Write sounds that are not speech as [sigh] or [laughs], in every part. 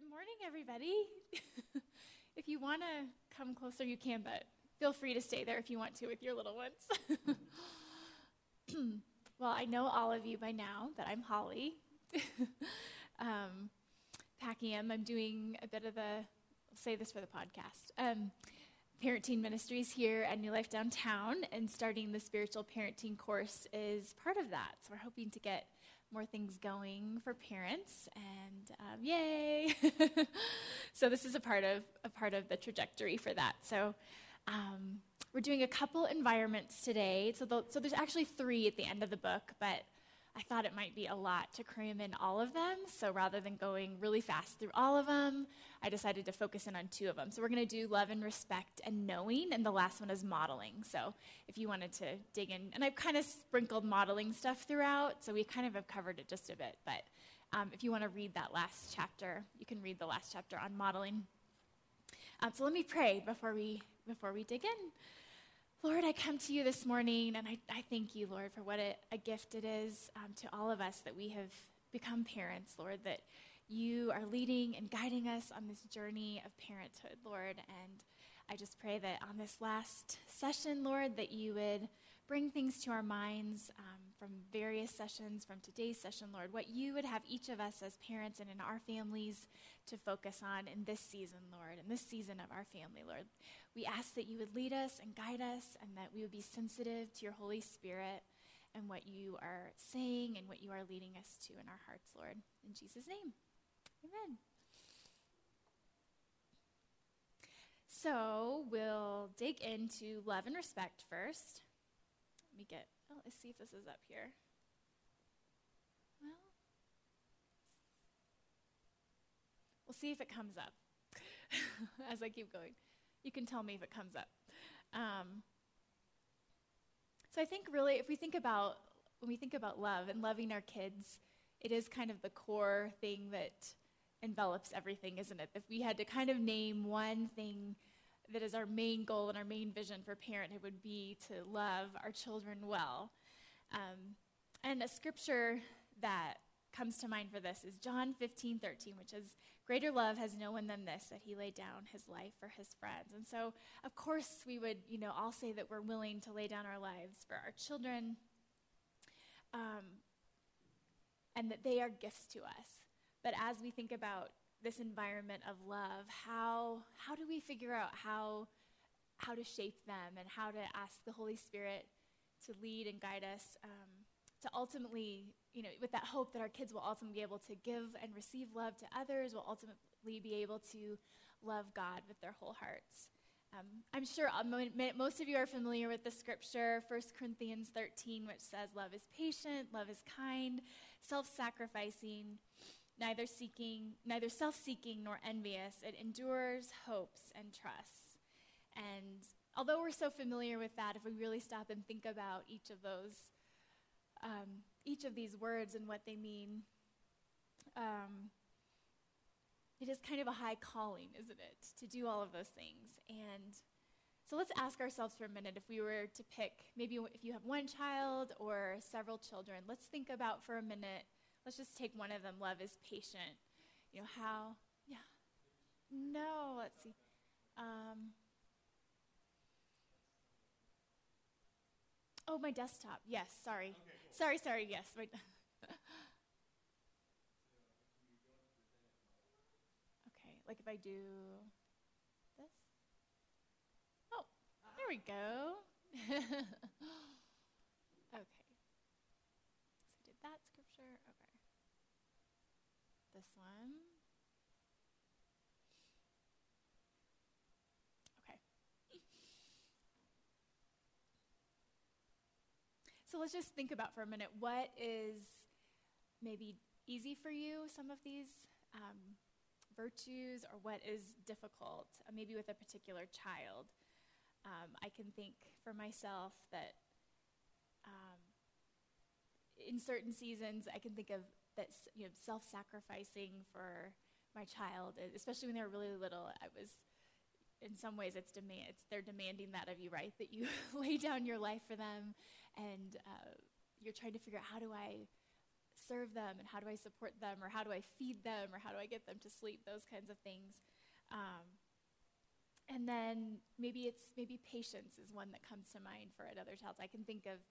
Good morning, everybody. [laughs] if you want to come closer, you can, but feel free to stay there if you want to with your little ones. [laughs] well, I know all of you by now that I'm Holly. [laughs] um, Packiam, I'm doing a bit of the, I'll say this for the podcast, um, parenting ministries here at New Life Downtown, and starting the spiritual parenting course is part of that. So we're hoping to get more things going for parents, and um, yay! [laughs] so this is a part of a part of the trajectory for that. So um, we're doing a couple environments today. So the, so there's actually three at the end of the book, but I thought it might be a lot to cram in all of them. So rather than going really fast through all of them, I decided to focus in on two of them. So we're going to do love and respect and knowing, and the last one is modeling. So if you wanted to dig in, and I've kind of sprinkled modeling stuff throughout, so we kind of have covered it just a bit. But um, if you want to read that last chapter, you can read the last chapter on modeling. Um, so let me pray before we before we dig in. Lord, I come to you this morning and I, I thank you, Lord, for what a, a gift it is um, to all of us that we have become parents, Lord, that you are leading and guiding us on this journey of parenthood, Lord. And I just pray that on this last session, Lord, that you would bring things to our minds um, from various sessions, from today's session, Lord, what you would have each of us as parents and in our families to focus on in this season, Lord, in this season of our family, Lord. We ask that you would lead us and guide us and that we would be sensitive to your Holy Spirit and what you are saying and what you are leading us to in our hearts, Lord. In Jesus' name, amen. So we'll dig into love and respect first. Me get, oh, let's see if this is up here. Well, we'll see if it comes up [laughs] as I keep going. You can tell me if it comes up. Um, so I think really, if we think about when we think about love and loving our kids, it is kind of the core thing that envelops everything, isn't it? If we had to kind of name one thing that is our main goal and our main vision for parenthood would be to love our children well. Um, and a scripture that comes to mind for this is John 15, 13, which is, Greater love has no one than this, that he laid down his life for his friends. And so, of course, we would, you know, all say that we're willing to lay down our lives for our children um, and that they are gifts to us. But as we think about this environment of love, how, how do we figure out how, how to shape them and how to ask the Holy Spirit to lead and guide us um, to ultimately you know, with that hope that our kids will ultimately be able to give and receive love to others, will ultimately be able to love God with their whole hearts. Um, I'm sure uh, most of you are familiar with the scripture, 1 Corinthians 13, which says, Love is patient, love is kind, self sacrificing, neither seeking, neither self seeking nor envious. It endures, hopes, and trusts. And although we're so familiar with that, if we really stop and think about each of those, um, each of these words and what they mean. Um, it is kind of a high calling, isn't it, to do all of those things? And so let's ask ourselves for a minute if we were to pick, maybe if you have one child or several children, let's think about for a minute, let's just take one of them. Love is patient. You know, how? Yeah. No, let's see. Um, oh, my desktop. Yes, sorry. Okay. Sorry, sorry, yes. okay, like if I do this. Oh, there we go. [laughs] okay. So did that scripture. Okay. This one. So let's just think about for a minute what is maybe easy for you, some of these um, virtues, or what is difficult, uh, maybe with a particular child. Um, I can think for myself that um, in certain seasons, I can think of that you know self-sacrificing for my child, especially when they were really little. I was in some ways it's demand it's, they're demanding that of you right that you [laughs] lay down your life for them and uh, you're trying to figure out how do I serve them and how do I support them or how do I feed them or how do I get them to sleep, those kinds of things. Um, and then maybe it's maybe patience is one that comes to mind for another child. I can think of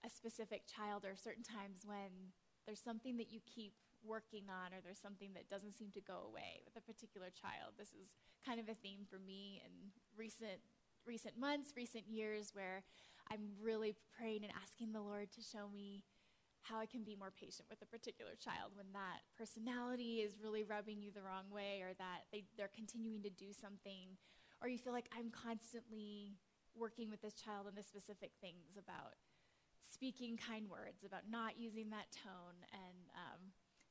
a specific child or certain times when there's something that you keep working on or there's something that doesn't seem to go away with a particular child. This is kind of a theme for me in recent recent months, recent years where I'm really praying and asking the Lord to show me how I can be more patient with a particular child when that personality is really rubbing you the wrong way or that they, they're continuing to do something or you feel like I'm constantly working with this child on the specific things about speaking kind words, about not using that tone and um,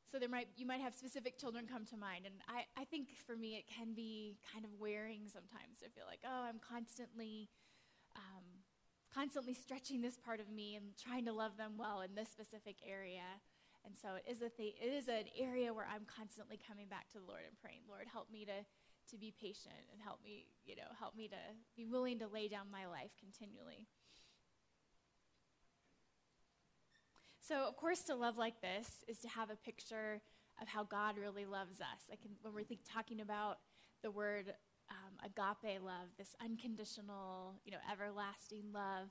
so there might you might have specific children come to mind, and I, I think for me it can be kind of wearing sometimes to feel like oh I'm constantly um, constantly stretching this part of me and trying to love them well in this specific area. And so it is a th- it is an area where I'm constantly coming back to the Lord and praying, Lord, help me to to be patient and help me, you know, help me to be willing to lay down my life continually. So, of course, to love like this is to have a picture of how God really loves us. Like when we're talking about the word um, agape love, this unconditional, you know, everlasting love.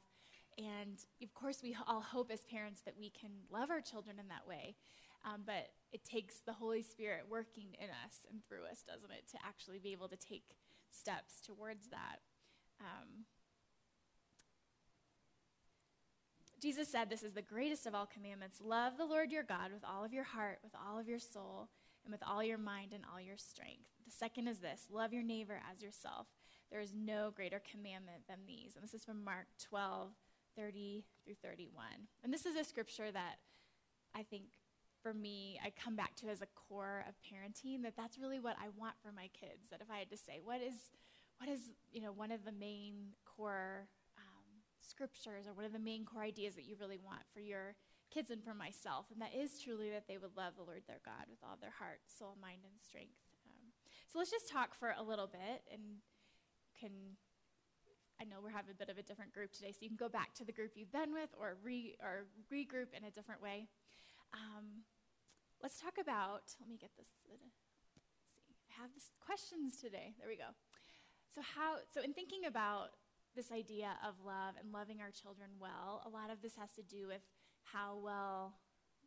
And of course, we all hope as parents that we can love our children in that way. Um, but it takes the Holy Spirit working in us and through us, doesn't it, to actually be able to take steps towards that. Um, Jesus said, This is the greatest of all commandments. Love the Lord your God with all of your heart, with all of your soul, and with all your mind and all your strength. The second is this love your neighbor as yourself. There is no greater commandment than these. And this is from Mark 12, 30 through 31. And this is a scripture that I think for me, I come back to as a core of parenting, that that's really what I want for my kids. That if I had to say, what is, what is, you know, one of the main core scriptures or what are the main core ideas that you really want for your kids and for myself. And that is truly that they would love the Lord their God with all their heart, soul, mind, and strength. Um, so let's just talk for a little bit and can. I know we're having a bit of a different group today, so you can go back to the group you've been with or re or regroup in a different way. Um, let's talk about. Let me get this. I have this questions today. There we go. So how? So in thinking about this idea of love and loving our children well, a lot of this has to do with how well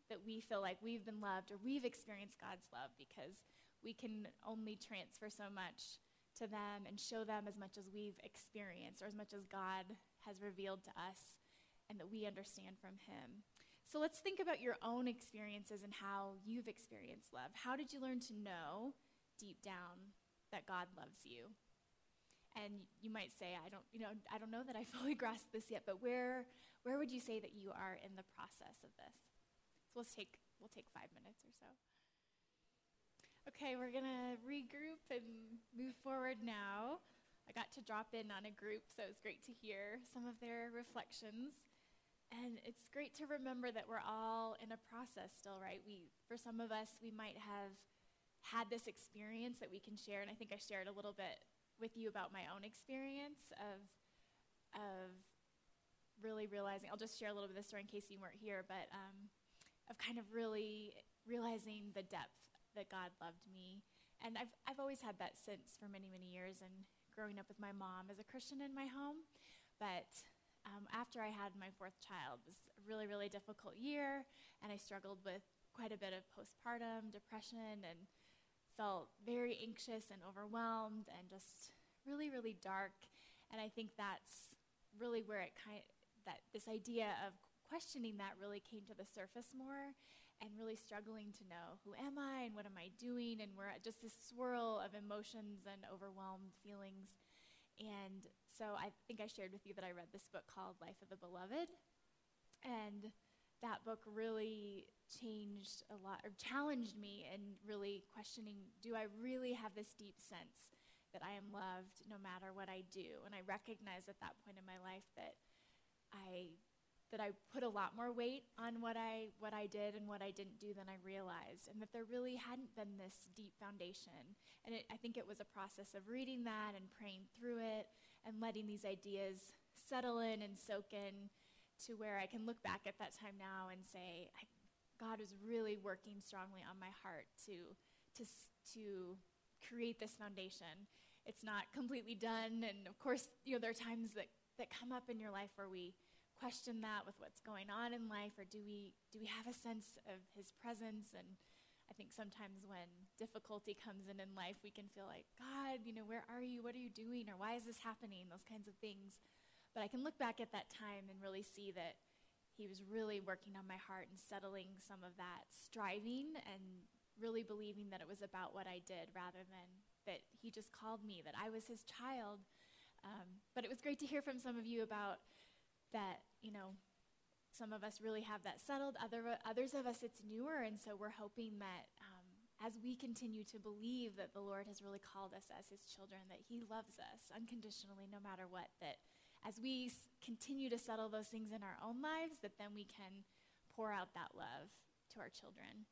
that we feel like we've been loved or we've experienced God's love because we can only transfer so much to them and show them as much as we've experienced or as much as God has revealed to us and that we understand from Him. So let's think about your own experiences and how you've experienced love. How did you learn to know deep down that God loves you? And you might say, I don't, you know, I don't know that I [laughs] fully grasp this yet, but where, where would you say that you are in the process of this? So let's take, we'll take five minutes or so. Okay, we're gonna regroup and move forward now. I got to drop in on a group, so it's great to hear some of their reflections. And it's great to remember that we're all in a process still, right? We, for some of us, we might have had this experience that we can share, and I think I shared a little bit with you about my own experience of of really realizing. I'll just share a little bit of this story in case you weren't here, but um, of kind of really realizing the depth that God loved me, and I've I've always had that sense for many many years, and growing up with my mom as a Christian in my home, but. Um, after I had my fourth child, it was a really, really difficult year, and I struggled with quite a bit of postpartum depression and felt very anxious and overwhelmed and just really, really dark. And I think that's really where it kind of, that this idea of questioning that really came to the surface more and really struggling to know who am I and what am I doing and we're just this swirl of emotions and overwhelmed feelings. And so I think I shared with you that I read this book called Life of the Beloved. And that book really changed a lot or challenged me in really questioning do I really have this deep sense that I am loved no matter what I do? And I recognized at that point in my life that I that I put a lot more weight on what I what I did and what I didn't do than I realized, and that there really hadn't been this deep foundation. And it, I think it was a process of reading that and praying through it and letting these ideas settle in and soak in to where I can look back at that time now and say, God was really working strongly on my heart to, to, to create this foundation. It's not completely done, and of course, you know, there are times that, that come up in your life where we question that with what's going on in life, or do we, do we have a sense of His presence and I think sometimes when difficulty comes in in life, we can feel like, God, you know, where are you? What are you doing? Or why is this happening? Those kinds of things. But I can look back at that time and really see that He was really working on my heart and settling some of that striving and really believing that it was about what I did rather than that He just called me, that I was His child. Um, but it was great to hear from some of you about that, you know, some of us really have that settled. Other, others of us, it's newer. And so we're hoping that um, as we continue to believe that the Lord has really called us as his children, that he loves us unconditionally, no matter what, that as we continue to settle those things in our own lives, that then we can pour out that love to our children.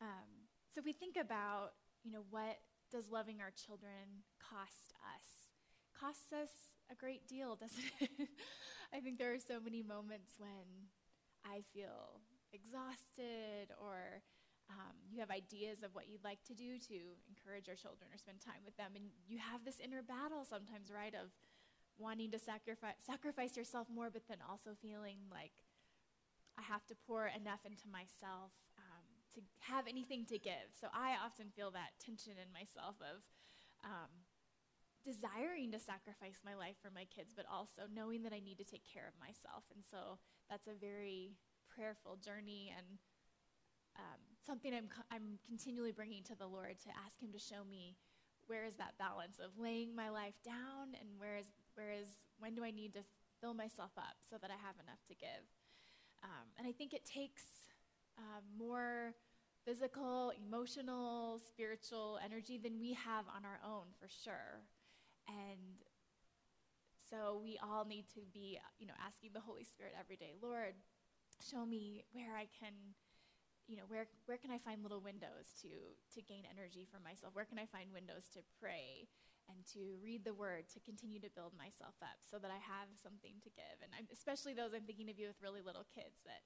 Um, so if we think about, you know, what does loving our children cost us? Costs us a great deal, [laughs] doesn't it? I think there are so many moments when I feel exhausted or um, you have ideas of what you'd like to do to encourage your children or spend time with them. And you have this inner battle sometimes, right, of wanting to sacrifice, sacrifice yourself more, but then also feeling like I have to pour enough into myself um, to have anything to give. So I often feel that tension in myself of um, desiring to sacrifice my life for my kids, but also knowing that I need to take care of myself. And so that's a very prayerful journey and um, something I'm, I'm continually bringing to the Lord to ask Him to show me where is that balance of laying my life down and where is, where is when do I need to fill myself up so that I have enough to give. Um, and I think it takes uh, more physical, emotional, spiritual energy than we have on our own, for sure. And so we all need to be, you know, asking the Holy Spirit every day, Lord, show me where I can, you know, where, where can I find little windows to, to gain energy for myself? Where can I find windows to pray and to read the word, to continue to build myself up so that I have something to give? And I'm, especially those I'm thinking of you with really little kids that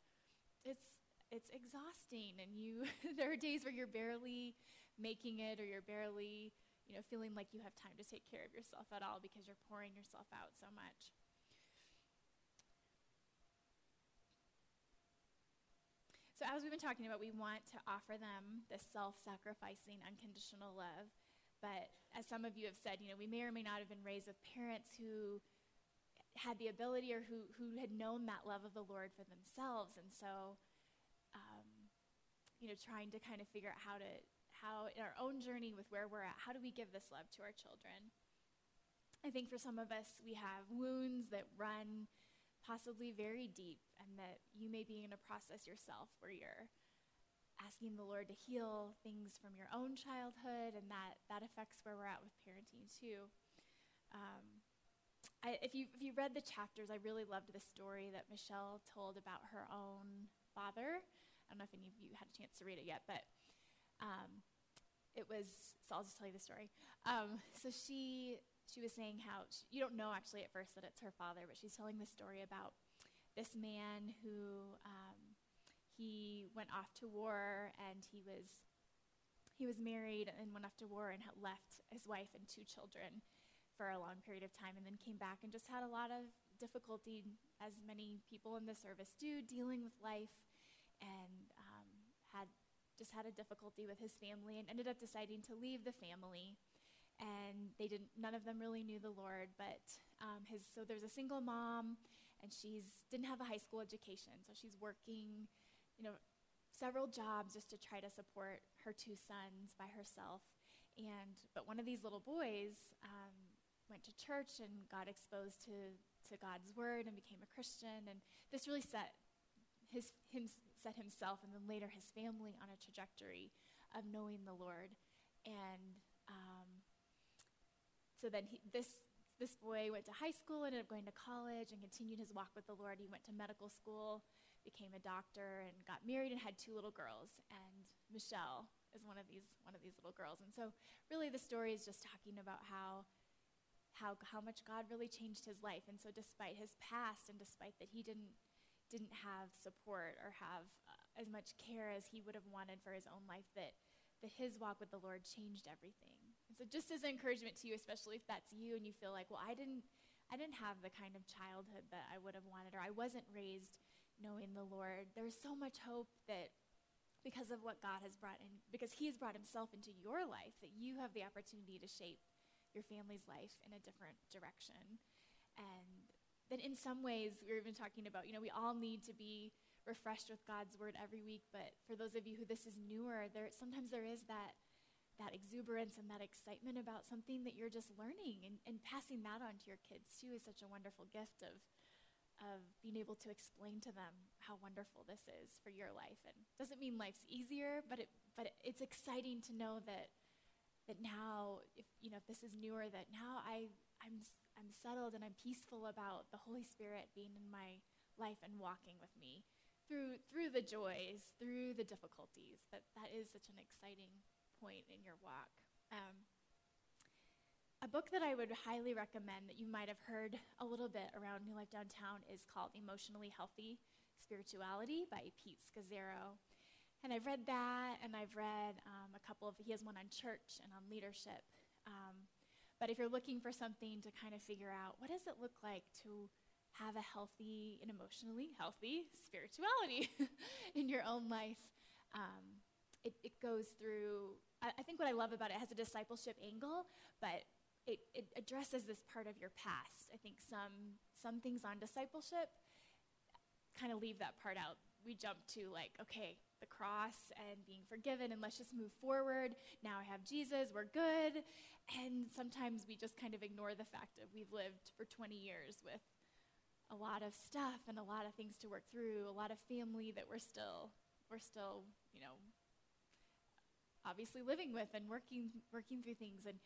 it's, it's exhausting and you, [laughs] there are days where you're barely making it or you're barely you know, feeling like you have time to take care of yourself at all because you're pouring yourself out so much. So, as we've been talking about, we want to offer them this self sacrificing, unconditional love. But as some of you have said, you know, we may or may not have been raised with parents who had the ability or who, who had known that love of the Lord for themselves. And so, um, you know, trying to kind of figure out how to how, in our own journey with where we're at, how do we give this love to our children? I think for some of us, we have wounds that run possibly very deep, and that you may be in a process yourself where you're asking the Lord to heal things from your own childhood, and that, that affects where we're at with parenting too. Um, I, if, you, if you read the chapters, I really loved the story that Michelle told about her own father. I don't know if any of you had a chance to read it yet, but um, it was, so I'll just tell you the story. Um, so she, she was saying how, she, you don't know actually at first that it's her father, but she's telling the story about this man who, um, he went off to war and he was, he was married and went off to war and had left his wife and two children for a long period of time and then came back and just had a lot of difficulty, as many people in the service do, dealing with life and um, had just had a difficulty with his family and ended up deciding to leave the family. And they didn't, none of them really knew the Lord, but um, his, so there's a single mom, and she's didn't have a high school education, so she's working, you know, several jobs just to try to support her two sons by herself. And but one of these little boys um, went to church and got exposed to to God's word and became a Christian, and this really set his him set himself and then later his family on a trajectory of knowing the Lord. And um, so then he, this, this boy went to high school, ended up going to college, and continued his walk with the Lord. He went to medical school, became a doctor, and got married and had two little girls. And Michelle is one of these, one of these little girls. And so really the story is just talking about how how, how much God really changed his life. And so, despite his past and despite that he didn't didn't have support or have uh, as much care as he would have wanted for his own life, that, that his walk with the Lord changed everything. And so just as an encouragement to you, especially if that's you and you feel like, well, I didn't I didn't have the kind of childhood that I would have wanted, or I wasn't raised knowing the Lord. There's so much hope that because of what God has brought in, because He has brought Himself into your life, that you have the opportunity to shape your family's life in a different direction. And that in some ways, we are even talking about, you know, we all need to be refreshed with God's word every week, but for those of you who this is newer, there sometimes there is that that exuberance and that excitement about something that you're just learning and, and passing that on to your kids too is such a wonderful gift of of being able to explain to them how wonderful this is for your life and doesn't mean life's easier but it but it's exciting to know that that now if you know if this is newer that now I I'm I'm settled and I'm peaceful about the Holy Spirit being in my life and walking with me through through the joys through the difficulties that that is such an exciting point in your walk. Um, book that I would highly recommend that you might have heard a little bit around New Life Downtown is called Emotionally Healthy Spirituality by Pete Scazzero. And I've read that, and I've read um, a couple of, he has one on church and on leadership. Um, but if you're looking for something to kind of figure out what does it look like to have a healthy and emotionally healthy spirituality [laughs] in your own life, um, it, it goes through I, I think what I love about it, it has a discipleship angle, but it, it addresses this part of your past. I think some some things on discipleship kind of leave that part out. We jump to like, okay, the cross and being forgiven, and let's just move forward. Now I have Jesus, we're good. And sometimes we just kind of ignore the fact that we've lived for 20 years with a lot of stuff and a lot of things to work through, a lot of family that we're still we're still, you know, obviously living with and working working through things. And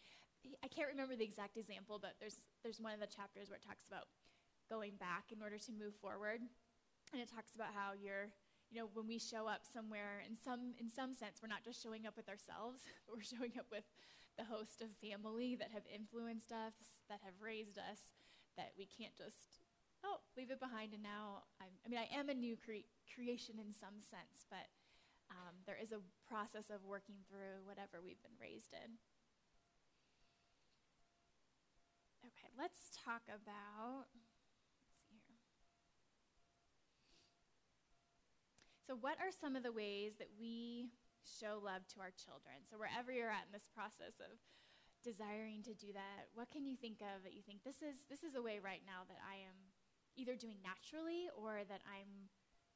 I can't remember the exact example, but there's there's one of the chapters where it talks about going back in order to move forward, and it talks about how you're you know when we show up somewhere in some in some sense we're not just showing up with ourselves [laughs] but we're showing up with the host of family that have influenced us that have raised us that we can't just oh leave it behind and now I'm, i mean i am a new cre- creation in some sense but um, there is a process of working through whatever we've been raised in. Okay, let's talk about. So, what are some of the ways that we show love to our children? So, wherever you're at in this process of desiring to do that, what can you think of that you think this is this is a way right now that I am either doing naturally or that I'm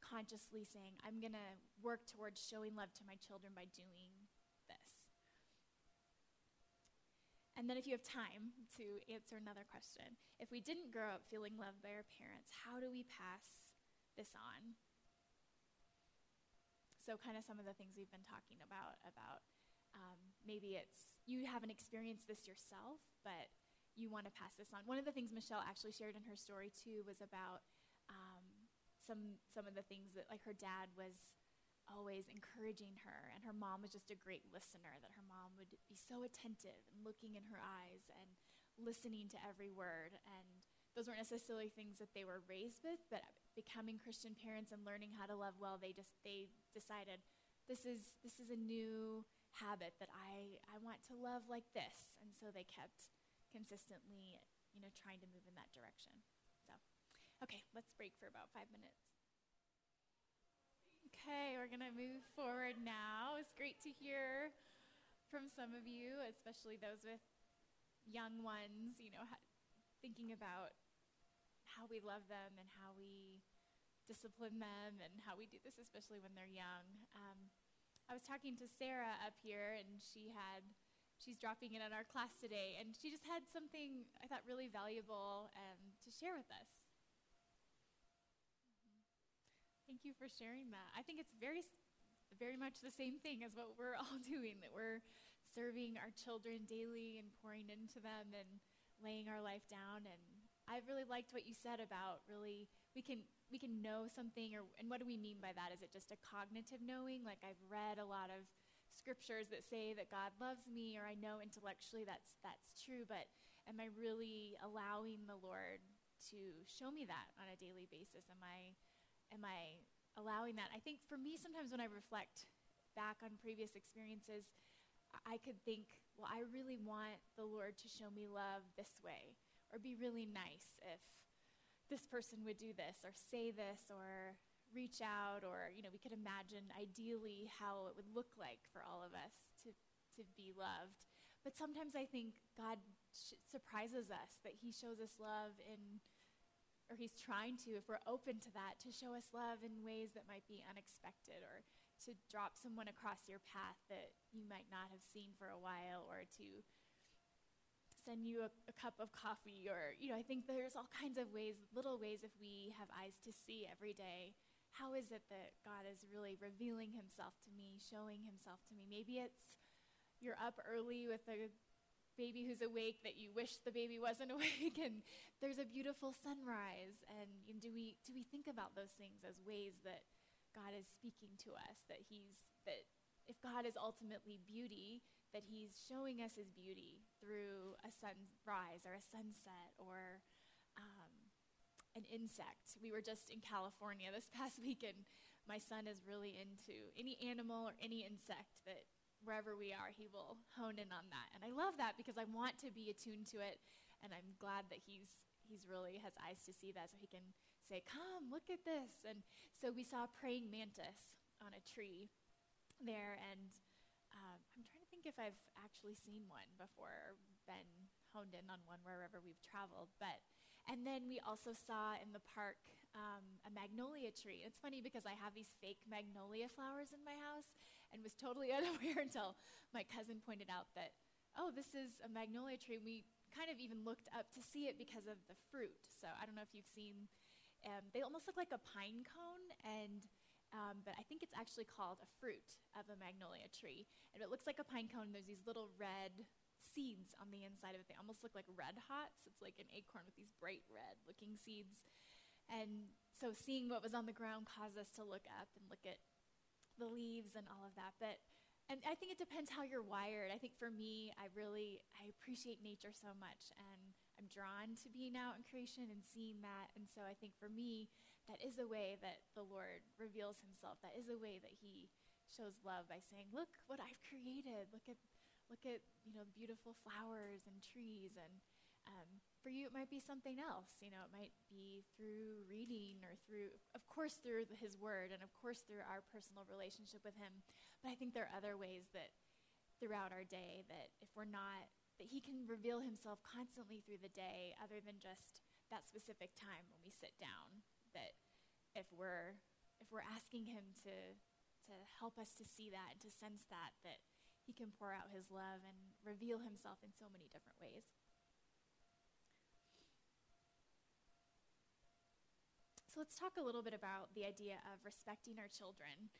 consciously saying, I'm going to work towards showing love to my children by doing this. And then, if you have time to answer another question, if we didn't grow up feeling loved by our parents, how do we pass this on? So, kind of some of the things we've been talking about, about um, maybe it's you haven't experienced this yourself, but you want to pass this on. One of the things Michelle actually shared in her story, too, was about some some of the things that like her dad was always encouraging her and her mom was just a great listener that her mom would be so attentive and looking in her eyes and listening to every word and those weren't necessarily things that they were raised with but becoming christian parents and learning how to love well they just they decided this is this is a new habit that i i want to love like this and so they kept consistently you know trying to move in that direction So, Okay, let's break for about five minutes. Okay, we're going to move forward now. It's great to hear from some of you, especially those with young ones, you know, ha- thinking about how we love them and how we discipline them and how we do this, especially when they're young. Um, I was talking to Sarah up here, and she had, she's dropping in on our class today, and she just had something I thought really valuable um, to share with us. Thank you for sharing that. I think it's very, very much the same thing as what we're [laughs] all doing, that we're serving our children daily and pouring into them and laying our life down. And I really liked what you said about really, we can, we can know something, or, and what do we mean by that? Is it just a cognitive knowing? Like I've read a lot of scriptures that say that God loves me, or I know intellectually that's, that's true, but am I really allowing the Lord to show me that on a daily basis? Am I am I allowing that. I think for me, sometimes when I reflect back on previous experiences, I could think, well, I really want the Lord to show me love this way, or be really nice if this person would do this, or say this, or reach out, or, you know, we could imagine ideally how it would look like for all of us to, to be loved. But sometimes I think God sh- surprises us, that He shows us love in, or He's trying to, if we're open to that, to show us love in ways that might be unexpected, or to drop someone across your path that you might not have seen for a while or to send you a, a, cup of coffee or you know i think there's all kinds of ways little ways if we have eyes to see every day. How is it that god is really revealing himself to me showing himself to me? Maybe it's you're up early with a baby who's awake that you wish the baby wasn't [laughs] awake and there's a beautiful sunrise and, and do we do we think about those things as ways that God is speaking to us, that he's that if God is ultimately beauty, that he's showing us his beauty through a sunrise or a sunset or um, an insect. We were just in California this [laughs] past weekend. My son is really into any animal or any insect that wherever we are, he will hone in on that. And I love that because I want to be attuned to it, and I'm glad that he's he's really has eyes to see that so he can say, Come, look at this. And so we saw a praying mantis on a tree there. And um, I'm trying to think if I've actually seen one before or been honed in on one wherever we've traveled. But and then we also saw in the park um, a magnolia tree. It's funny because I have these fake magnolia flowers in my house and was totally [laughs] unaware until my cousin pointed out that, oh, this is a magnolia tree. We kind of even looked up to see it because of the fruit. So I don't know if you've seen um, they almost look like a pine cone, and um, but I think it's actually called a fruit of a magnolia tree. And it looks like a pine cone. There's these little red seeds on the inside of it. They almost look like red hots. It's like an acorn with these bright red looking seeds. And so seeing what was on the ground caused us to look up and look at the leaves and all of that. But and I think it depends how you're wired. I think for me, I really I appreciate nature so much and I'm drawn to being out in creation and seeing that. And so I think for me, that is a way that the Lord reveals himself. That is a way that he shows love by saying, "Look what I've created. Look at look at, you know, beautiful flowers and trees and um, for you, it might be something else. You know, it might be through reading or through, of course, through His Word and of course through our personal relationship with Him. But I think there are other ways that throughout our day that if we're not that he can reveal himself constantly through the day other than just that specific time when we sit down that if we're if we're asking him to to help us to see that and to sense that that he can pour out his love and reveal himself in so many different ways so let's talk a little bit about the idea of respecting our children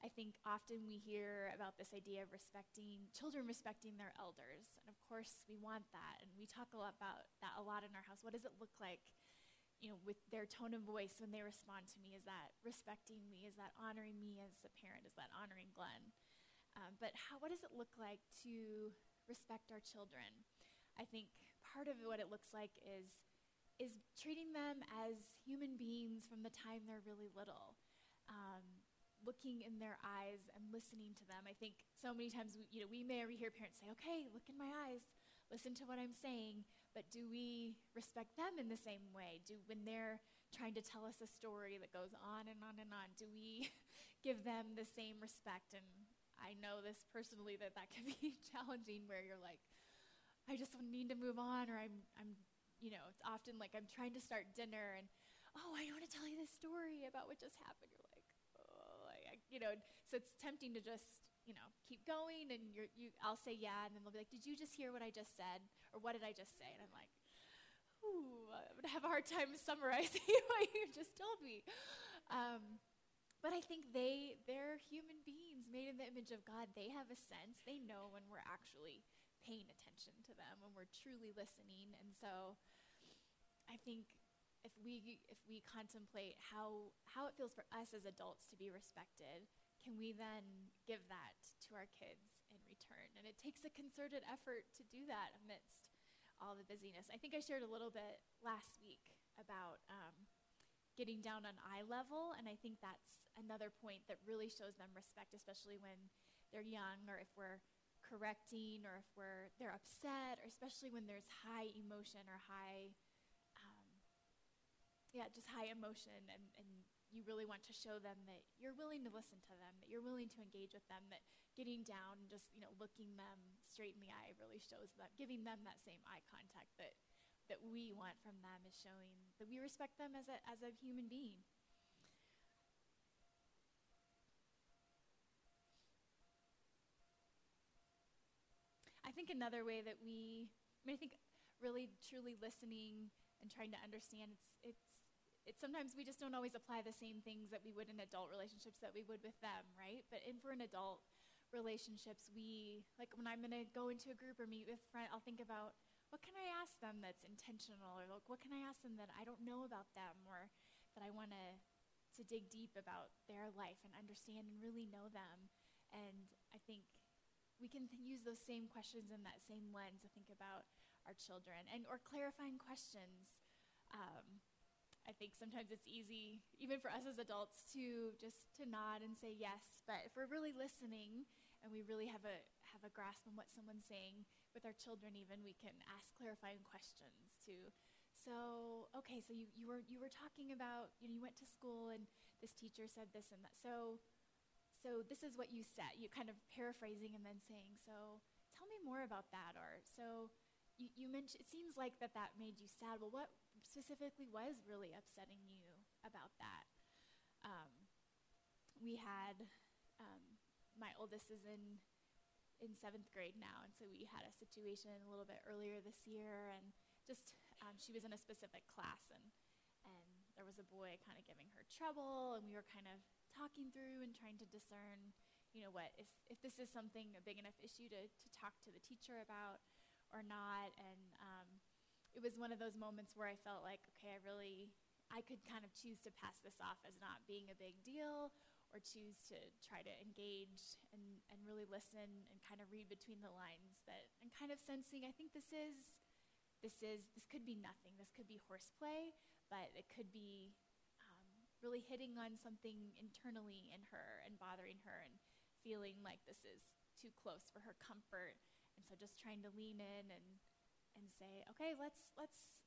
I think often we hear about this idea of respecting children respecting their elders. And of course, we want that. And we talk a lot about that a lot in our house. What does it look like, you know, with their tone of voice when they respond to me? Is that respecting me? Is that honoring me as a parent? Is that honoring Glenn? Um, but how, what does it look like to respect our children? I think part of what it looks like is is treating them as human beings from the time they're really little. Um, looking in their eyes and listening to them. I think so many times, we, you know, we may hear parents say, okay, look in my eyes, listen to what I'm saying, but do we respect them in the same way? Do, when they're trying to tell us a story that goes on and on and on, do we [laughs] give them the same respect? And I know this personally that that can [laughs] be challenging where you're like, I just need to move on, or I'm, I'm, you know, it's often like I'm trying to start dinner and, oh, I want to tell you this story about what just happened. You're like, oh, I, I, you know, so it's tempting to just, you know, keep going and you're, you, I'll say yeah, and then they'll be like, did you just hear what I just said? Or what did I just say? And I'm like, ooh, I'm going to have a hard time summarizing [laughs] what you just told me. Um, but I think they, they're human beings made in the image of God. They have a sense. They know when we're actually paying attention to them, when we're truly listening. And so I think if we if we contemplate how how it feels for us as adults to be respected, can we then give that to our kids in return? And it takes a concerted effort to do that amidst all the busyness. I think I shared a little bit last week about um, getting down on eye level. And I think that's another point that really shows them respect, especially when they're young or if we're correcting or if we're they're upset or especially when there's high emotion or high um, yeah just high emotion and, and you really want to show them that you're willing to listen to them that you're willing to engage with them that getting down and just you know looking them straight in the eye really shows them giving them that same eye contact that that we want from them is showing that we respect them as a as a human being think another way that we, I mean, I think really truly listening and trying to understand, it's, it's, it's sometimes we just don't always apply the same things that we would in adult relationships that we would with them, right? But in for an adult relationships, we, like when I'm going to go into a group or meet with friends, I'll think about what can I ask them that's intentional or like what can I ask them that I don't know about them or that I want to to dig deep about their life and understand and really know them. And I think we can th- use those same questions in that same lens to think about our children and or clarifying questions. Um, I think sometimes it's easy, even for us as adults, to just to nod and say yes. But if we're really listening and we really have a have a grasp on what someone's saying with our children, even we can ask clarifying questions too. So okay, so you, you were you were talking about you know you went to school and this teacher said this and that. So so this is what you said. You kind of paraphrasing and then saying, so tell me more about that. Or so you, you mentioned, it seems like that that made you sad. Well, what specifically was really upsetting you about that? Um, we had, um, my oldest is in, in seventh grade now, and so we had a situation a little bit earlier this year, and just, um, she was in a specific class, and, and there was a boy kind of giving her trouble, and we were kind of talking through and trying to discern, you know, what if, if this is something a big enough issue to, to talk to the teacher about or not. And um, it was one of those moments where I felt like, okay, I really, I could kind of choose to pass this off as not being a big deal or choose to try to engage and, and really listen and kind of read between the lines that and kind of sensing I think this is this is this could be nothing this could be horseplay but it could be really hitting on something internally in her and bothering her and feeling like this is too close for her comfort. And so just trying to lean in and and say, okay, let's let's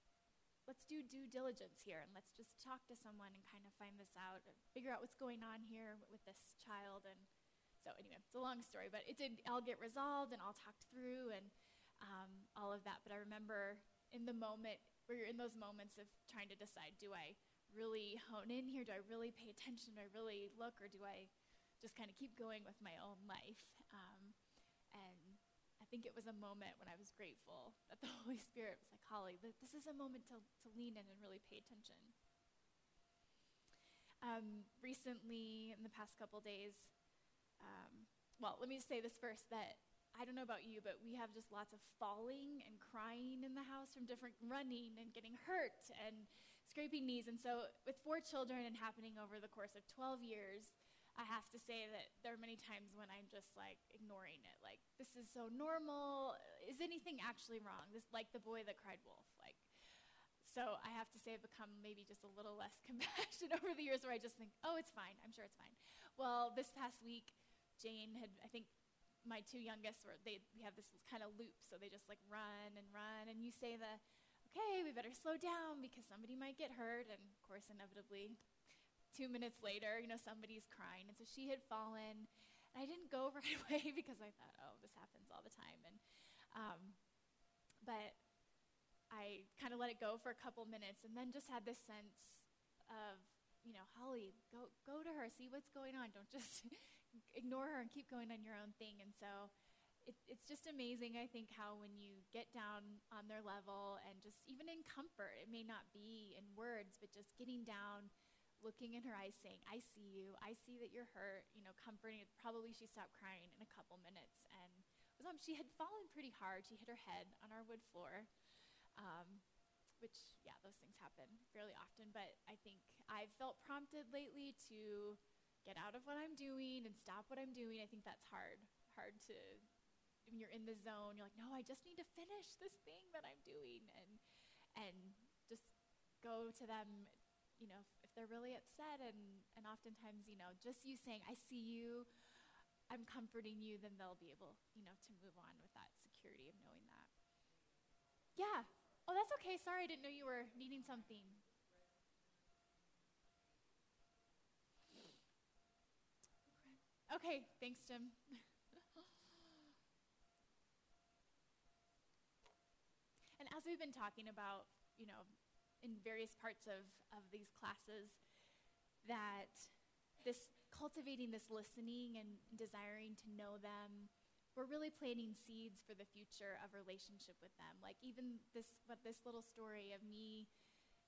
let's do due diligence here and let's just talk to someone and kind of find this out, figure out what's going on here with this child. And so anyway, it's a long story, but it did all get resolved and all talked through and um, all of that. But I remember in the moment where you're in those moments of trying to decide, do I really hone in here? Do I really pay attention? Do I really look? Or do I just kind of keep going with my own life? Um, and I think it was a moment when I was grateful that the [laughs] Holy Spirit was like, Holly, this is a moment to, to lean in and really pay attention. Um, recently, in the past couple days, um, well, let me just say this first that I don't know about you, but we have just lots of falling and crying in the house from different running and getting hurt and scraping knees. And so, with four children and happening over the course of 12 years, I have to say that there are many times when I'm just like ignoring it. Like, this is so normal. Is anything actually wrong? This, like the boy that cried wolf. Like, so I have to say I've become maybe just a little less [laughs] compassionate over the years where I just think, oh, it's fine. I'm sure it's fine. Well, this past week, Jane had, I think, my two youngest were, they, we have this kind of loop. So they just like run and run. And you say the, okay, we better slow down because somebody might get hurt. And of course, inevitably, two minutes later, you know, somebody's crying. And so she had fallen. And I didn't go [laughs] right away because I thought, oh, this happens all the time. And, um, but I kind of let it go for a couple minutes and then just had this sense of, you know, Holly, go, go to her, see what's going on. Don't just [laughs] ignore her and keep going on your own thing. And so it, it's just amazing, I think, how when you get down on their level and just even in comfort, it may not be in words, but just getting down, looking in her eyes, saying, I see you, I see that you're hurt, you know, comforting. Probably she stopped crying in a couple minutes. And was, um, she had fallen pretty hard. She hit her head on our wood floor. Um, which, yeah, those things happen fairly often. But I think I've felt prompted lately to get out of what I'm doing and stop what I'm doing. I think that's hard, hard to when you're in the zone, you're like, no, I just need to finish this thing that I'm doing, and and just go to them. You know, if, if they're really upset and, and oftentimes, you know, just you saying, I see you, I'm comforting you, then they'll be able, you know, to move on with that security of knowing that. Yeah. Oh, that's okay. Sorry, I didn't know you were needing something. Okay, thanks, Jim. [laughs] and as we've been talking about, you know, in various parts of, of these classes, that this cultivating this listening and desiring to know them, we're really planting seeds for the future of relationship with them. Like even this, what this little story of me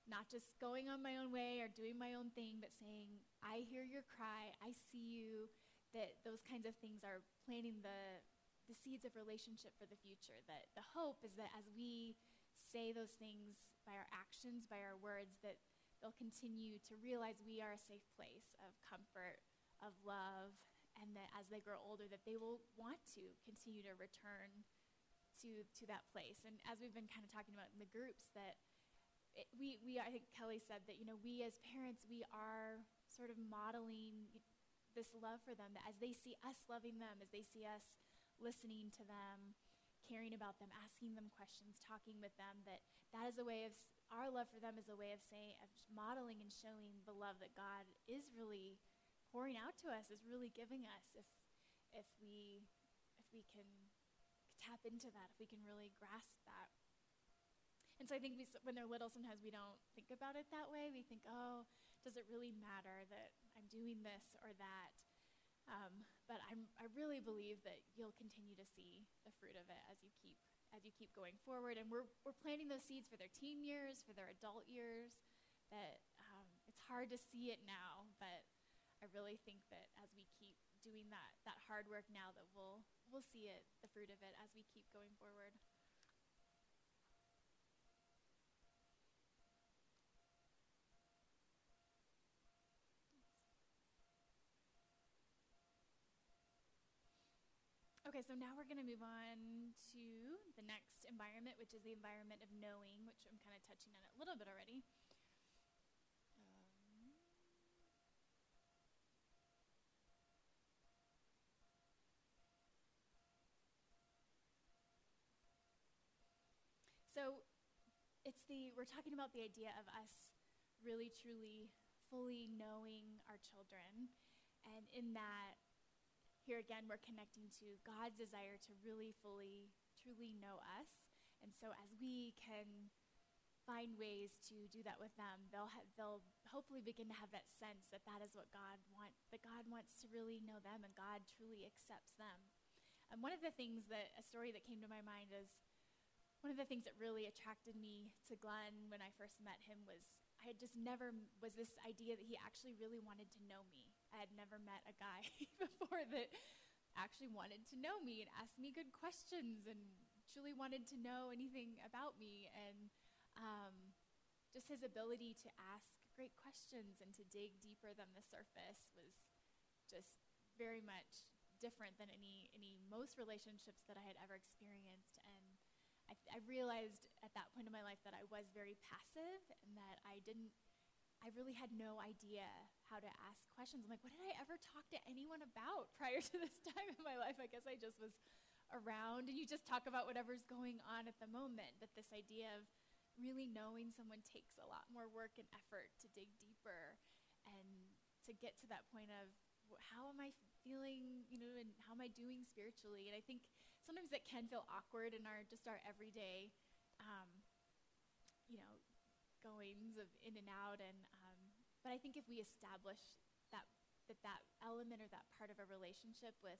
not just going on my own way or doing my own thing, but saying, I hear your cry, I see you, that those kinds of things are planting the, the seeds of relationship for the future. That the hope is that as we say those things by our actions, by our words, that they'll continue to realize we are a safe place of comfort, of love, and that as they grow older, that they will want to continue to return to, to that place. And as we've been kind of talking about in the groups, that it, we, we, I think Kelly said that, you know, we as parents, we are sort of modeling this love for them, that as they see us loving them, as they see us listening to them, caring about them, asking them questions, talking with them, that that is a way of, our love for them is a way of saying, of modeling and showing the love that God is really pouring out to us, is really giving us if, if we, if we can tap into that, if we can really grasp that. And so I think we, when they're little, sometimes we don't think about it that way. We think, oh, does it really matter that I'm doing this or that? Um, but I'm, I really believe that you'll continue to see the fruit of it as you keep as you keep going forward. And we're, we're planting those seeds for their teen years, for their adult years. That um, it's hard to see it now, but I really think that as we keep doing that that hard work now, that we'll we'll see it, the fruit of it, as we keep going forward. Okay, so now we're going to move on to the next environment, which is the environment of knowing, which I'm kind of touching on it a little bit already. Um, so it's the we're talking about the idea of us really truly fully knowing our children and in that here again, we're connecting to God's desire to really fully, truly know us. And so as we can find ways to do that with them, they'll, ha- they'll hopefully begin to have that sense that that is what God wants, that God wants to really know them and God truly accepts them. And one of the things that, a story that came to my mind is one of the things that really attracted me to Glenn when I first met him was I had just never, was this idea that he actually really wanted to know me. I had never met a guy [laughs] before that actually wanted to know me and ask me good questions and truly wanted to know anything about me. And um, just his ability to ask great questions and to dig deeper than the surface was just very much different than any, any most relationships that I had ever experienced. And I, I realized at that point in my life that I was very passive and that I didn't I really had no idea how to ask questions. I'm like, what did I ever talk to anyone about [laughs] prior to this time in my life? I guess I just was around and you just talk about whatever's going on at the moment. But this idea of really knowing someone takes a lot more work and effort to dig deeper and to get to that point of how am I feeling, you know, and how am I doing spiritually? And I think sometimes it can feel awkward in our just our everyday, um, you know, goings of in and out and but I think if we establish that that that element or that part of a relationship with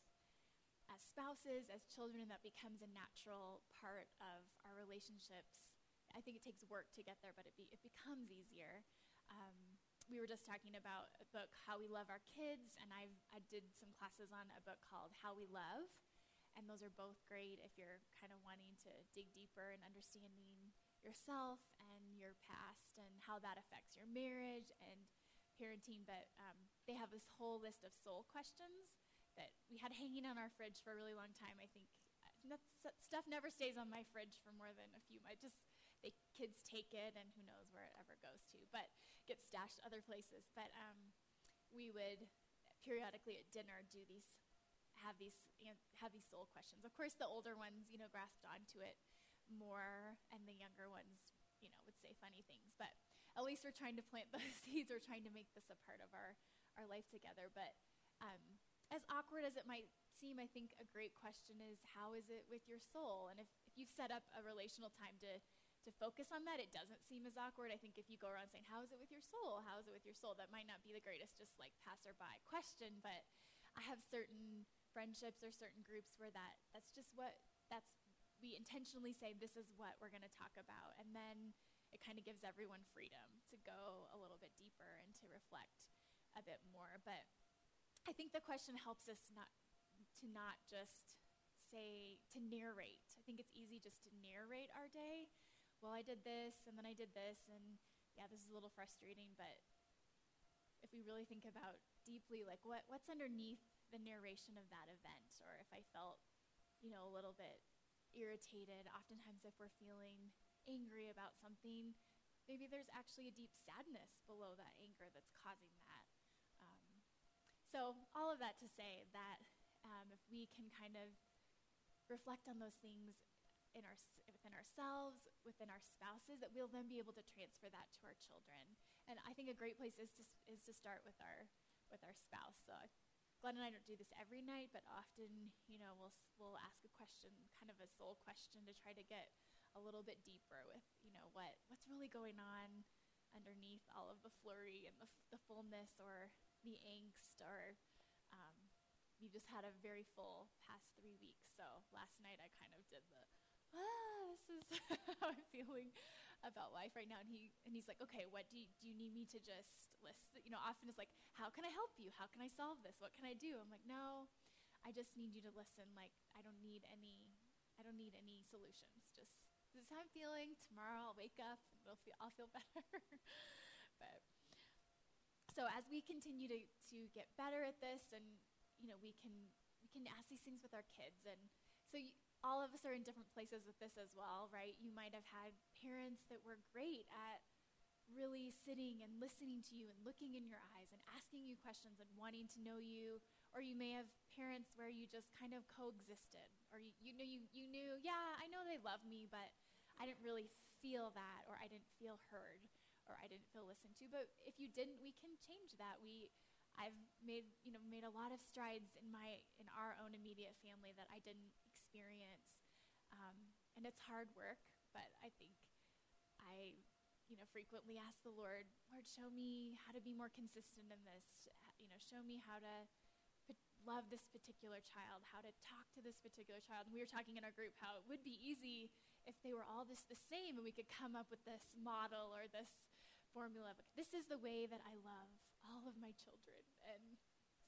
as spouses, as children, that becomes a natural part of our relationships. I think it takes work to get there, but it, be, it becomes easier. Um, we were just talking about a book, How We Love Our Kids, and I've, I did some classes on a book called How We Love. And those are both great if you're kind of wanting to dig deeper and understanding yourself and your past and how that affects your marriage and parenting. But um, they have this whole list of soul questions that we had hanging on our fridge for a really long time. I think uh, that stuff never stays on my fridge for more than a few. I just they kids take it, and who knows where it ever goes to. But gets stashed other places. But um, we would periodically at dinner do these, have these, have these soul questions. Of course, the older ones, you know, grasped onto it more, and the younger ones, you know, would say funny things. But at least we're trying to plant [laughs] those seeds. We're trying to make this a part of our, our life together. But um, as awkward as it might seem, I think a great question is how is it with your soul? And if, if you've set up a relational time to, to focus on that, it doesn't seem as awkward. I think if you go around saying, How is it with your soul? How is it with your soul? That might not be the greatest, just like passerby question, but I have certain friendships or certain groups where that that's just what that's we intentionally say this is what we're going to talk about and then it kind of gives everyone freedom to go a little bit deeper and to reflect a bit more but I think the question helps us not to not just say to narrate. I think it's easy just to narrate our day. Well, I did this and then I did this and yeah, this is a little frustrating, but if we really think about deeply like what what's underneath the narration of that event or if I felt, you know, a little bit irritated, oftentimes if we're feeling angry about something, maybe there's actually a deep sadness below that anger that's causing that. So, all of that to say that um, if we can kind of reflect on those things in our, within ourselves, within our spouses, that we'll then be able to transfer that to our children. And I think a great place is to, is to start with our, with our spouse. So, Glenn and I don't do this every night, but often, you know, we'll, we'll ask question, kind of a soul question, to try to get a little bit deeper with, you know, what, what's really going on underneath all of the flurry and the, the fullness or the angst or um, you just had a very full past three weeks. So last night I kind of did the, ah, this is [laughs] how I'm feeling about life right now. And he and he's like, okay, what do you, do you need me to just list? You know, often it's like, how can I help you? How can I solve this? What can I do? I'm like, no, I just need you to listen. Like, I don't need any, I don't need any solutions. Just this is how I'm feeling. Tomorrow I'll wake up and it'll feel, I'll feel [laughs] better. but so as we continue to, to get better at this and you know we can we can ask these things with our kids and so you, all of us are in different places with this as well right you might have had parents that were great at really sitting and listening to you and looking in your eyes and asking you questions and wanting to know you or you may have parents where you just kind of coexisted or you, you know you, you knew yeah i know they love me but i didn't really feel that or i didn't feel heard or I didn't feel listened to. But if you didn't, we can change that. We, I've made you know made a lot of strides in my in our own immediate family that I didn't experience, um, and it's hard work. But I think I, you know, frequently ask the Lord, Lord, show me how to be more consistent in this. You know, show me how to love this particular child, how to talk to this particular child. And we were talking in our group how it would be easy if they were all just the same and we could come up with this model or this formula of this is the way that I love all of my children. And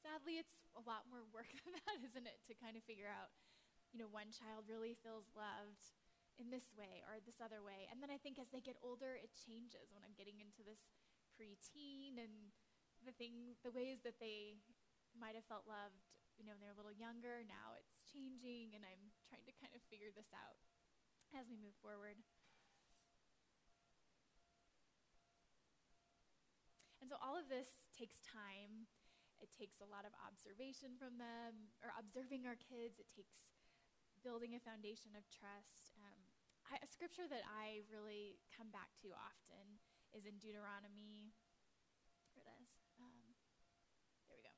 sadly, it's a lot more work [laughs] than that, isn't it? To kind of figure out, you know, one child really feels loved in this way or this other way. And then I think as they get older, it changes when I'm getting into this preteen and the thing, the ways that they might have felt loved, you know, when they were a little younger. Now it's changing, and I'm trying to kind of figure this out as we move forward. And so all of this takes time. It takes a lot of observation from them, or observing our kids. It takes building a foundation of trust. Um, I, a scripture that I really come back to often is in Deuteronomy. Here it is. Um, there we go.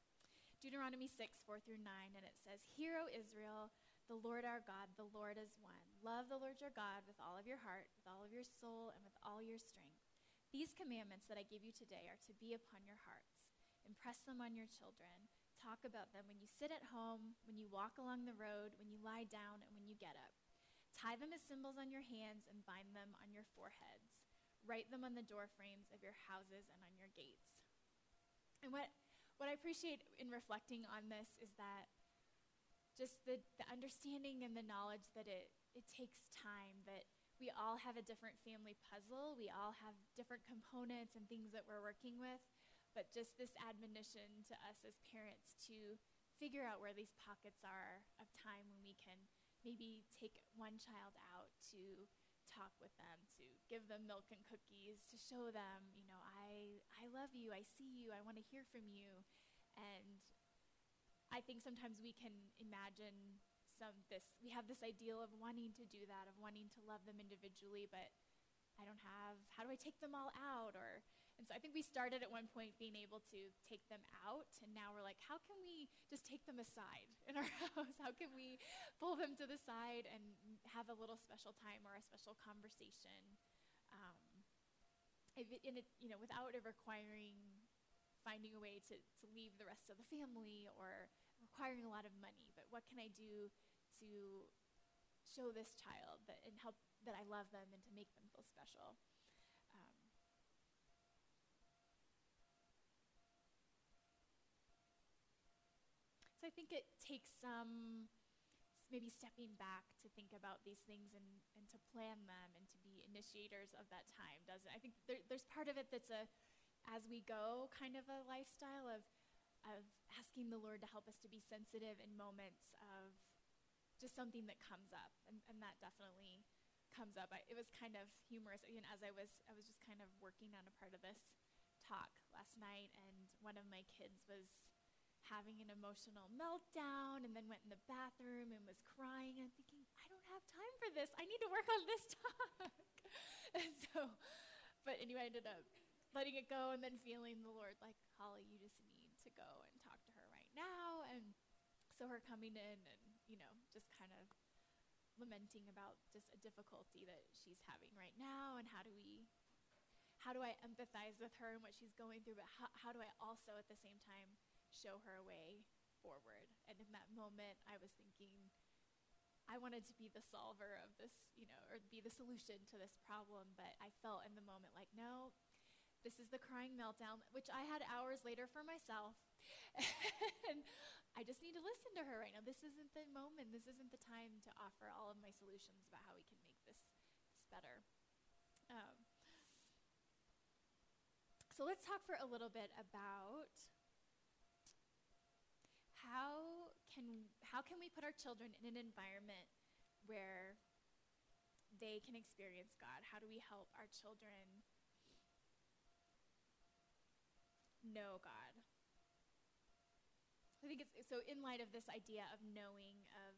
Deuteronomy 6, 4 through 9, and it says, Hear, O Israel, the Lord our God, the Lord is one. Love the Lord your God with all of your heart, with all of your soul, and with all your strength. These commandments that I give you today are to be upon your hearts. Impress them on your children. Talk about them when you sit at home, when you walk along the road, when you lie down, and when you get up. Tie them as symbols on your hands and bind them on your foreheads. Write them on the door frames of your houses and on your gates. And what, what I appreciate in reflecting on this is that just the, the understanding and the knowledge that it, it takes time, that we all have a different family puzzle. We all have different components and things that we're working with. But just this admonition to us as parents to figure out where these pockets are of time when we can maybe take one child out to talk with them, to give them milk and cookies, to show them, you know, I, I love you, I see you, I want to hear from you. And I think sometimes we can imagine some this we have this ideal of wanting to do that, of wanting to love them individually, but I don't have how do I take them all out or and so I think we started at one point being able to take them out, and now we're like, how can we just take them aside in our [laughs] house? How can we pull them to the side and have a little special time or a special conversation? Um, it, it, you know, without it requiring finding a way to, to leave the rest of the family or requiring a lot of money. But what can I do to show this child that and help that I love them and to make them feel special? So I think it takes some maybe stepping back to think about these things and, and to plan them and to be initiators of that time, does it? I think there, there's part of it that's a as we go kind of a lifestyle of of asking the Lord to help us to be sensitive in moments of just something that comes up, and, and that definitely comes up. I, it was kind of humorous, even as I was I was just kind of working on a part of this talk last night, and one of my kids was having an emotional meltdown and then went in the bathroom and was crying. And I'm thinking, I don't have time for this. I need to work on this [laughs] talk. and so, but anyway, I ended up letting it go and then feeling the Lord like, Holly, you just need to go and talk to her right now. And so her coming in and, you know, just kind of lamenting about just a difficulty that she's having right now and how do we how do I empathize with her and what she's going through, but how, how do I also at the same time show her a way forward. And in that moment, I was thinking, I wanted to be the solver of this, you know, or be the solution to this problem, but I felt in the moment like, no, this is the crying meltdown, which I had hours later for myself. [laughs] and I just need to listen to her right now. This isn't the moment. This isn't the time to offer all of my solutions about how we can make this, this better. Um, so let's talk for a little bit about how can how can we put our children in an environment where they can experience God? How do we help our children know God? I think it's so in light of this idea of knowing of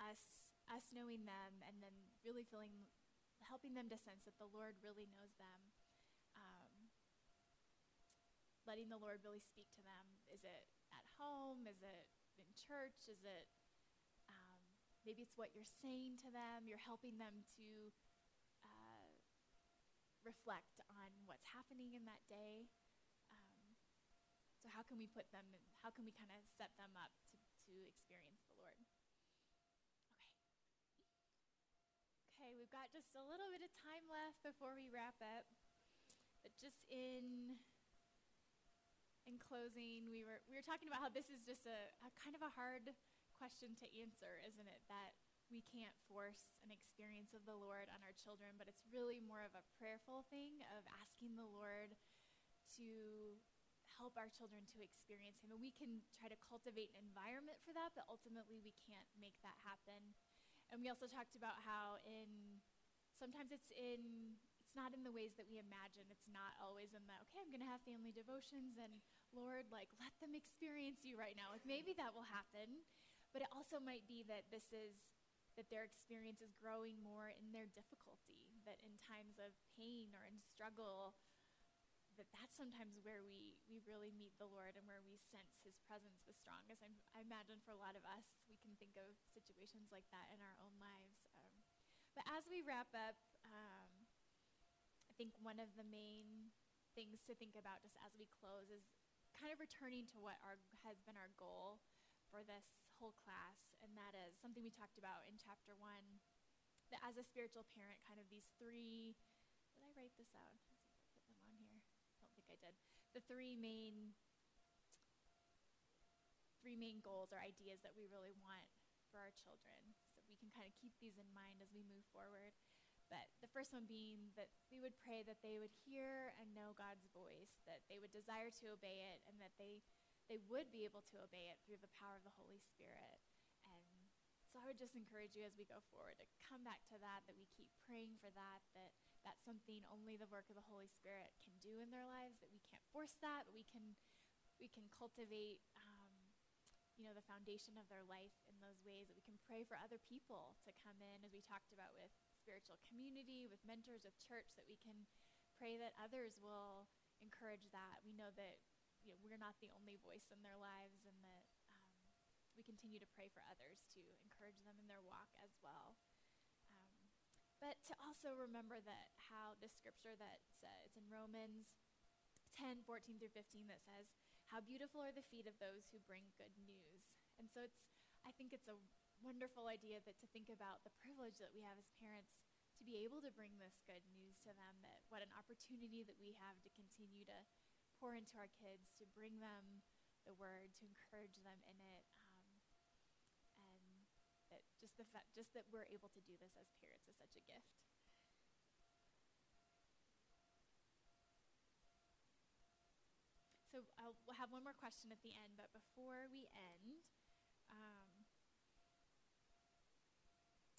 us us knowing them and then really feeling helping them to sense that the Lord really knows them. Um, letting the Lord really speak to them. Is it home? Is it in church? Is it um, maybe it's what you're saying to them? You're helping them to uh, reflect on what's happening in that day. Um, so how can we put them? In, how can we kind of set them up to, to experience the Lord? Okay. Okay, we've got just a little bit of time left before we wrap up. But just in in closing, we were we were talking about how this is just a, a kind of a hard question to answer, isn't it? That we can't force an experience of the Lord on our children, but it's really more of a prayerful thing of asking the Lord to help our children to experience Him. And we can try to cultivate an environment for that, but ultimately we can't make that happen. And we also talked about how in sometimes it's in not in the ways that we imagine. It's not always in the, okay, I'm going to have family devotions and Lord, like, let them experience you right now. Like, maybe that will happen. But it also might be that this is, that their experience is growing more in their difficulty, that in times of pain or in struggle, that that's sometimes where we, we really meet the Lord and where we sense his presence the strongest. I, I imagine for a lot of us, we can think of situations like that in our own lives. Um, but as we wrap up, um, think one of the main things to think about just as we close is kind of returning to what our, has been our goal for this whole class, and that is something we talked about in chapter one. That as a spiritual parent, kind of these three. Did I write this out? Let's see if I put them on here. I don't think I did. The three main three main goals or ideas that we really want for our children. So we can kind of keep these in mind as we move forward. But the first one being that we would pray that they would hear and know God's voice, that they would desire to obey it, and that they, they would be able to obey it through the power of the Holy Spirit. And so I would just encourage you as we go forward to come back to that, that we keep praying for that, that that's something only the work of the Holy Spirit can do in their lives, that we can't force that, but we can, we can cultivate, um, you know, the foundation of their life in those ways, that we can pray for other people to come in, as we talked about with spiritual community, with mentors, with church, that we can pray that others will encourage that. We know that you know, we're not the only voice in their lives and that um, we continue to pray for others to encourage them in their walk as well. Um, but to also remember that how the scripture that says it's in Romans 10, 14 through 15 that says, how beautiful are the feet of those who bring good news. And so it's, I think it's a wonderful idea that to think about the privilege that we have as parents to be able to bring this good news to them, that what an opportunity that we have to continue to pour into our kids, to bring them the word, to encourage them in it. Um, and that just the fact, just that we're able to do this as parents is such a gift. So I'll, have one more question at the end, but before we end, um,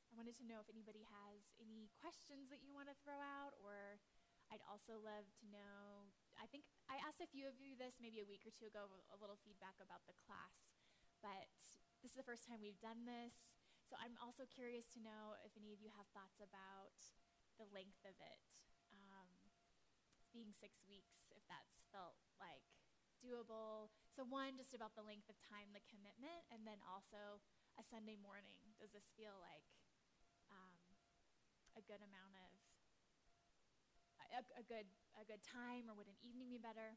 I wanted to know if anybody has any questions that you want to throw out, or I'd also love to know I think I asked a few of you this maybe a week or two ago, a little feedback about the class, but this is the first time we've done this. So I'm also curious to know if any of you have thoughts about the length of it. Um, being six weeks, if that's felt doable. So one, just about the length of time, the commitment, and then also a Sunday morning. Does this feel like um, a good amount of a, a, good a good time, or would an evening be better?